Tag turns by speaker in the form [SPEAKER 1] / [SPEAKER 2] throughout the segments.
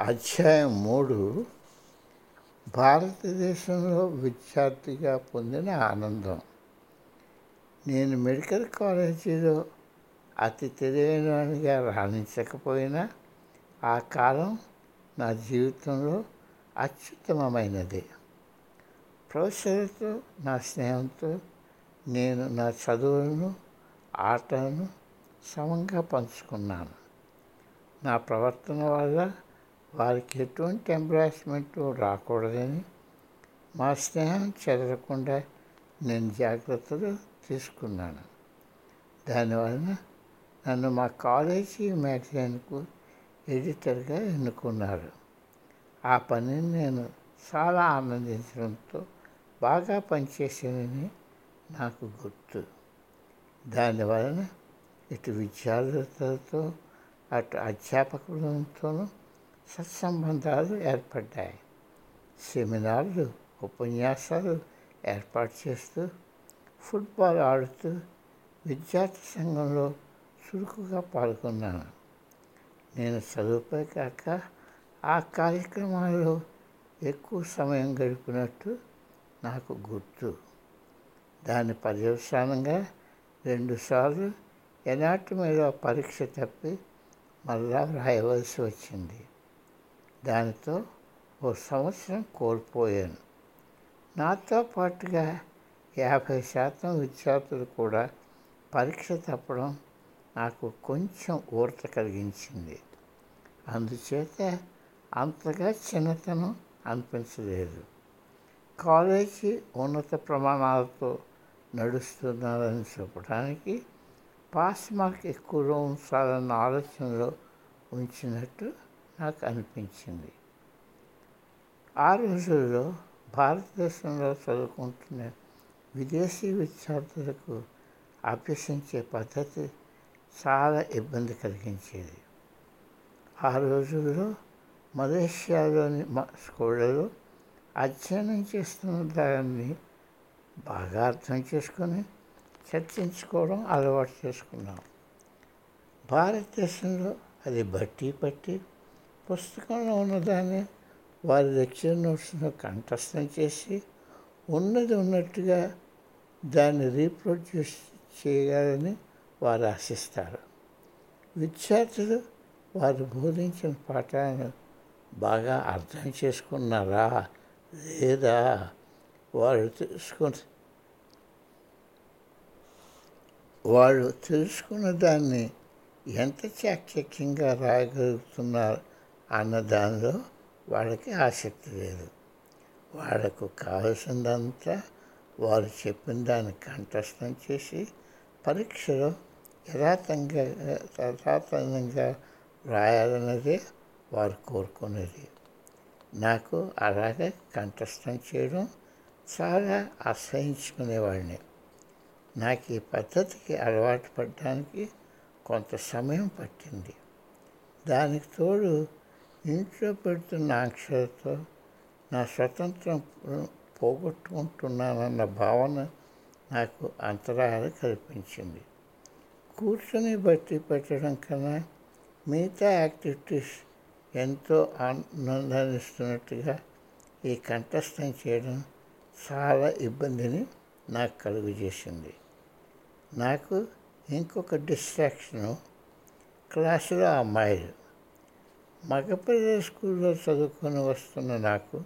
[SPEAKER 1] అధ్యాయం మూడు. భారతదేశంలో విద్యార్థిగా పొందిన ఆనందం. నేను మెడికల్ కాలేజీలో అతి తెలివైనగా రాణించకపోయినా ఆ కాలం నా జీవితంలో అత్యుత్తమమైనది. ప్రొఫెసర్తో నా స్నేహంతో నేను నా చదువులను ఆటలను సమంగా పంచుకున్నాను. నా ప్రవర్తన వల్ల వారికి ఎటువంటి ఎంబ్రాస్మెంట్ రాకూడదని మా స్నేహం చెదరకుండా నేను జాగ్రత్తలు తీసుకున్నాను. దానివలన నన్ను మా కాలేజీ మ్యాగజైన్కు ఎడిటర్గా ఎన్నుకున్నారు. ఆ పనిని నేను చాలా ఆనందించడంతో బాగా పనిచేసానని నాకు గుర్తు. దానివలన ఇటు విద్యార్థులతో అటు అధ్యాపకులతోనూ సత్సంబంధాలు ఏర్పడ్డాయి. సెమినార్లు ఉపన్యాసాలు ఏర్పాటు చేస్తూ ఫుట్బాల్ ఆడుతూ విద్యార్థి సంఘంలో చురుకుగా పాల్గొన్నాను. నేను చదువుపై కాక ఆ కార్యక్రమాల్లో ఎక్కువ సమయం గడిపినట్టు నాకు గుర్తు. దాని పర్యవసానంగా రెండుసార్లు ఎనాటమీలో పరీక్ష తప్పి మళ్ళా వ్రాయవలసి వచ్చింది. దానితో ఓ సంవత్సరం కోల్పోయాను. నాతో పాటుగా యాభై శాతం విద్యార్థులు కూడా పరీక్ష తప్పడం నాకు కొంచెం ఊరట కలిగించింది. అందుచేత అంతగా చిన్నతనం అనిపించలేదు. కాలేజీ ఉన్నత ప్రమాణాలతో నడుస్తున్నారని చెప్పడానికి పాస్ మార్క్ ఎక్కువలో ఉంచాలన్న ఆలోచనలో ఉంచినట్టు నాకు అనిపించింది. ఆ రోజుల్లో భారతదేశంలో చదువుకుంటున్న విదేశీ విద్యార్థులకు అభ్యసించే పద్ధతి చాలా ఇబ్బంది కలిగించేది. ఆ రోజుల్లో మలేషియాలోని మా స్కూళ్ళలో అధ్యయనం చేస్తున్న దాన్ని బాగా అర్థం చేసుకొని చర్చించుకోవడం అలవాటు చేసుకున్నాం. భారతదేశంలో అది బట్టి పట్టి పుస్తకంలో ఉన్నదాన్ని వారి లెక్చర్ నోట్స్ను కంఠస్థం చేసి ఉన్నది ఉన్నట్టుగా దాన్ని రీప్రొడ్యూస్ చేయగలని వారు ఆశిస్తారు. విద్యార్థులు వారు బోధించిన పాఠాలను బాగా అర్థం చేసుకున్నారా? లేదా వారు తెలుసుకుని వాళ్ళు తెలుసుకున్న దాన్ని ఎంత చాకచక్యంగా రాయగలుగుతున్నారు? అన్న దానిలో వాళ్ళకి ఆసక్తి లేదు. వాళ్ళకు కావలసిందంతా వారు చెప్పిన దాన్ని కంఠస్థం చేసి పరీక్షలో యథాతంగా యథాతథంగా రాయాలన్నదే వారు కోరుకునేది. నాకు అలాగే కంఠస్థం చేయడం చాలా అసహించుకునేవాడిని నాకు ఈ పద్ధతికి అలవాటు పడడానికి కొంత సమయం పట్టింది. దానికి తోడు ఇంట్లో పెడుతున్న ఆంక్షలతో నా స్వతంత్రం పోగొట్టుకుంటున్నానన్న భావన నాకు అంతరాయాలు కల్పించింది. కూర్చొని బట్టి పెట్టడం కన్నా మిగతా యాక్టివిటీస్ ఎంతో ఆనందాన్నిస్తున్నట్టుగా ఈ కంఠస్థం చేయడం చాలా ఇబ్బందిని నాకు కలుగు చేసింది నాకు ఇంకొక డిస్ట్రాక్షను క్లాసులో అమ్మాయిలు మగపిల్లల స్కూల్లో చదువుకొని వస్తున్న నాకు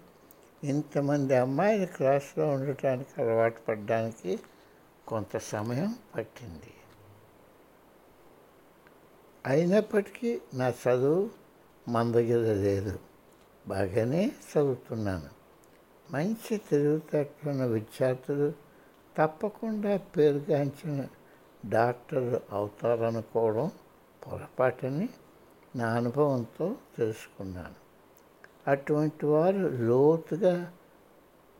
[SPEAKER 1] ఇంతమంది అమ్మాయిలు క్లాసులో ఉండటానికి అలవాటు పడడానికి కొంత సమయం పట్టింది. అయినప్పటికీ నా చదువు మందగిరలేదు బాగానే చదువుతున్నాను. మంచి తెలివితేటలున్న విద్యార్థులు తప్పకుండా పేరుగాంచిన డాక్టర్లు అవుతారనుకోవడం పొరపాటని నా అనుభవంతో తెలుసుకున్నాను. అటువంటి వారు లోతుగా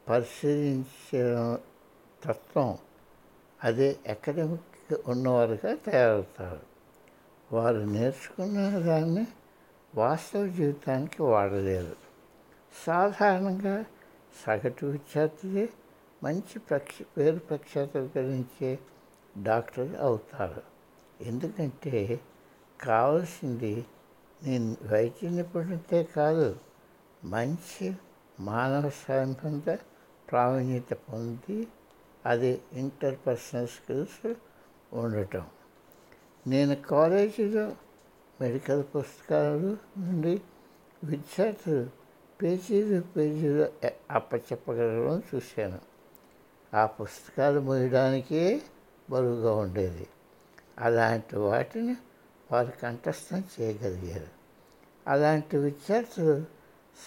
[SPEAKER 1] పరిశీలించే తత్వం అదే అకాడమిక్ ఉన్నవారుగా తయారవుతారు. వారు నేర్చుకున్న దాన్ని వాస్తవ జీవితానికి వాడలేరు. సాధారణంగా సగటు విద్యార్థులే మంచి ప్రక్ష పేరు ప్రఖ్యాతలు గడించే డాక్టర్ అవుతారు. ఎందుకంటే కావాల్సింది నేను వైద్య నిపుణుతే కాదు మంచి మానవ సంబంధ ప్రావీణ్యత పొంది అది ఇంటర్పర్సనల్ స్కిల్స్ ఉండటం. నేను కాలేజీలో మెడికల్ పుస్తకాలు నుండి విద్యార్థులు పేజీలు పేజీలు ఎ- అప్పచెప్పగలగడం చూశాను. ఆ పుస్తకాలు మోయడానికే బరువుగా ఉండేది. అలాంటి వాటిని వారు కంఠస్థం చేయగలిగారు. అలాంటి విద్యార్థులు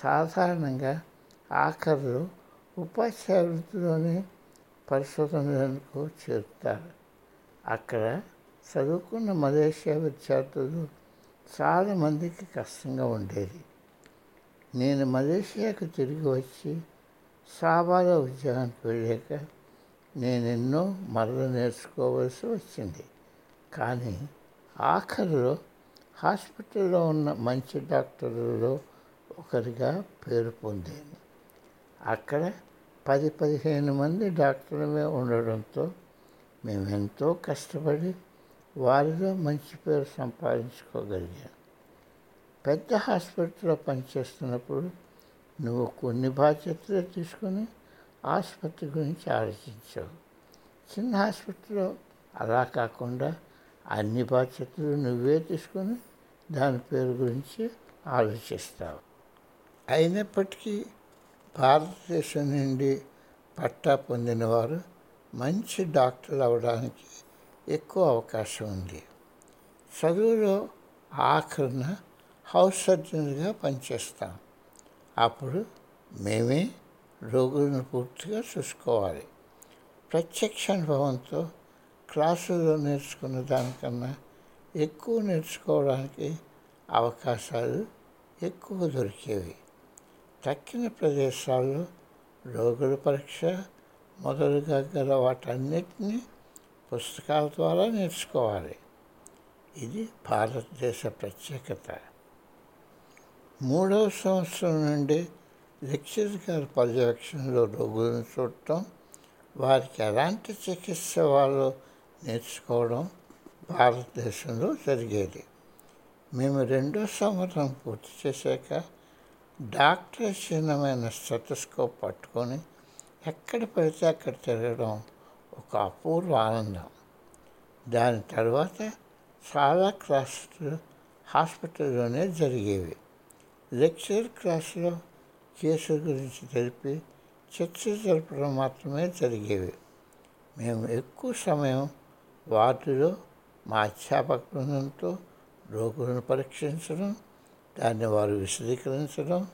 [SPEAKER 1] సాధారణంగా ఆఖరిలో ఉపాధ్యాయ వృత్తిలోనే పరిశోధనలకు చేరుతారు. అక్కడ చదువుకున్న మలేషియా విద్యార్థులు చాలామందికి కష్టంగా ఉండేది. నేను మలేషియాకు తిరిగి వచ్చి సాబాలో ఉద్యోగానికి వెళ్ళాక నేను ఎన్నో మరలు నేర్చుకోవాల్సి వచ్చింది. కానీ ఆఖరిలో హాస్పిటల్లో ఉన్న మంచి డాక్టర్లలో ఒకరిగా పేరు పొందాను. అక్కడ పది పదిహేను మంది డాక్టర్లమే ఉండడంతో మేము ఎంతో కష్టపడి వారిలో మంచి పేరు సంపాదించుకోగలిగాం. పెద్ద హాస్పిటల్లో పనిచేస్తున్నప్పుడు నువ్వు కొన్ని బాధ్యతలు తీసుకొని ఆసుపత్రి గురించి ఆలోచించావు. చిన్న హాస్పిటల్లో అలా కాకుండా అన్ని బాధ్యతలు నువ్వే తీసుకొని దాని పేరు గురించి ఆలోచిస్తావు. అయినప్పటికీ భారతదేశం నుండి పట్టా పొందిన వారు మంచి డాక్టర్లు అవడానికి ఎక్కువ అవకాశం ఉంది. చదువులో ఆఖరిన హౌస్ సర్జన్గా పనిచేస్తాం. అప్పుడు మేమే రోగులను పూర్తిగా చూసుకోవాలి. ప్రత్యక్ష అనుభవంతో క్లాసులో నేర్చుకున్న దానికన్నా ఎక్కువ నేర్చుకోవడానికి అవకాశాలు ఎక్కువ దొరికేవి. తక్కిన ప్రదేశాల్లో రోగుల పరీక్ష మొదలుగా గల వాటన్నిటినీ పుస్తకాల ద్వారా నేర్చుకోవాలి. ఇది భారతదేశ ప్రత్యేకత. మూడవ సంవత్సరం నుండి లెక్చర్ గారి పర్యవేక్షణలో రోగులను చూడటం వారికి ఎలాంటి చికిత్స వాళ్ళు నేర్చుకోవడం భారతదేశంలో జరిగేది. మేము రెండో సంవత్సరం పూర్తి చేశాక డాక్టర్ చిన్నమైన స్టెటస్కోప్ పట్టుకొని ఎక్కడ పడితే అక్కడ తిరగడం ఒక అపూర్వ ఆనందం. దాని తర్వాత చాలా క్లాసులు హాస్పిటల్లోనే జరిగేవి. లెక్చర్ క్లాసులో కేసు గురించి తెలిపి చర్చ జరపడం మాత్రమే జరిగేవి. మేము ఎక్కువ సమయం వాటిలో మా అధ్యాపక బృందంతో రోగులను పరీక్షించడం దాన్ని వారు విశదీకరించడం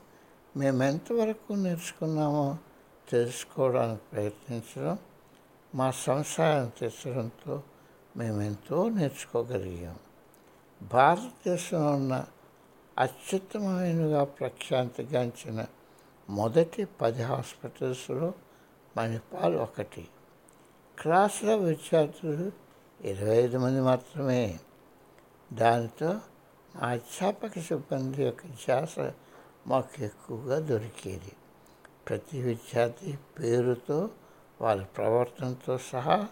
[SPEAKER 1] మేము ఎంతవరకు నేర్చుకున్నామో తెలుసుకోవడానికి ప్రయత్నించడం మా సంశయాన్ని తీర్చడంతో మేము ఎంతో నేర్చుకోగలిగాం. భారతదేశంలో ఉన్న అత్యుత్తమమైనగా ప్రఖ్యాతిగాంచిన మొదటి పది హాస్పిటల్స్లో మణిపాల్ ఒకటి. క్లాసులో విద్యార్థులు ఇరవై ఐదు మంది మాత్రమే. దానితో మా అధ్యాపక సిబ్బంది యొక్క ధ్యాస మాకు ఎక్కువగా దొరికేది. ప్రతి విద్యార్థి పేరుతో వాళ్ళ ప్రవర్తనతో సహా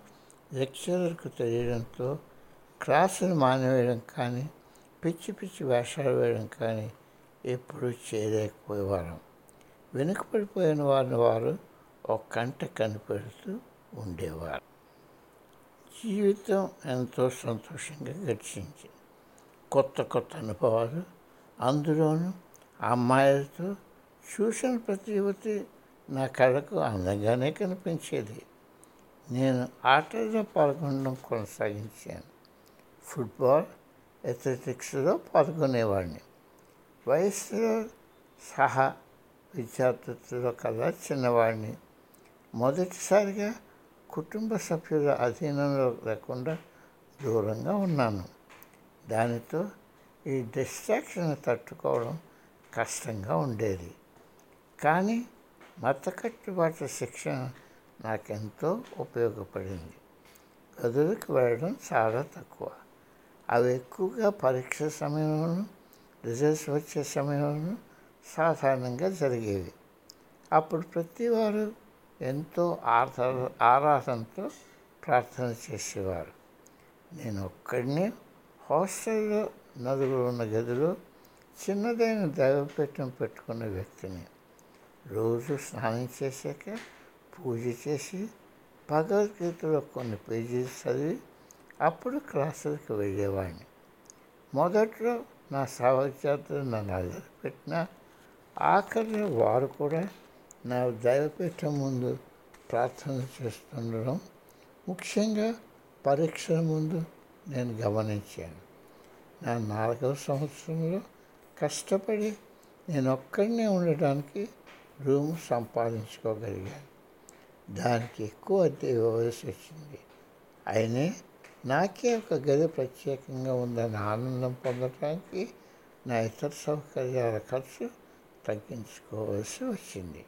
[SPEAKER 1] లెక్చరర్కు తెలియడంతో క్లాసును మానేయడం కానీ పిచ్చి పిచ్చి వేషాలు వేయడం కానీ ఎప్పుడూ చేయలేకపోయేవారం వెనుకపడిపోయిన వారిని వారు ఒక కంట కనిపెడుతూ ఉండేవారు. జీవితం ఎంతో సంతోషంగా గడిచింది. కొత్త కొత్త అనుభవాలు అందులోనూ అమ్మాయిలతో చూసిన ప్రతి యువతి నా కళకు అందంగానే కనిపించేది. నేను ఆటల్లో పాల్గొనడం కొనసాగించాను. ఫుట్బాల్ అథ్లెటిక్స్లో పాల్గొనేవాడిని. వయస్సులో సహా విద్యార్థులతో కల్లా చిన్నవాడిని. మొదటిసారిగా కుటుంబ సభ్యుల అధీనంలో లేకుండా దూరంగా ఉన్నాను. దానితో ఈ డిస్ట్రాక్షన్ తట్టుకోవడం కష్టంగా ఉండేది. కానీ మత కట్టుబాటు శిక్షణ నాకెంతో ఉపయోగపడింది. గదులకు వెళ్ళడం చాలా తక్కువ. అవి ఎక్కువగా పరీక్ష సమయంలోనూ రిజల్ట్స్ వచ్చే సమయంలోనూ సాధారణంగా జరిగేవి. అప్పుడు ప్రతి వారు ఎంతో ఆరా ఆరాధనతో ప్రార్థన చేసేవారు. నేను ఒక్కడిని హాస్టల్లో నలుగురు ఉన్న గదిలో చిన్నదైన దైవపీఠం పెట్టుకున్న వ్యక్తిని. రోజు స్నానం చేశాక పూజ చేసి భగవద్గీతలో కొన్ని పేజీలు చదివి అప్పుడు క్లాసులకు వెళ్ళేవాడిని. మొదట్లో నా సహోద్యార్థులు నన్ను అల్లరి ఆఖరిలో వారు కూడా నా దైవపీఠం ముందు ప్రార్థన చేస్తుండడం ముఖ్యంగా పరీక్షల ముందు నేను గమనించాను. నా నాలుగవ సంవత్సరంలో కష్టపడి నేను ఒక్కడినే ఉండడానికి రూమ్ సంపాదించుకోగలిగాను. దానికి ఎక్కువ అద్దె ఇవ్వవలసి వచ్చింది. అయినే నాకే ఒక గది ప్రత్యేకంగా ఉందన్న ఆనందం పొందడానికి నా ఇతర సౌకర్యాల ఖర్చు తగ్గించుకోవాల్సి వచ్చింది.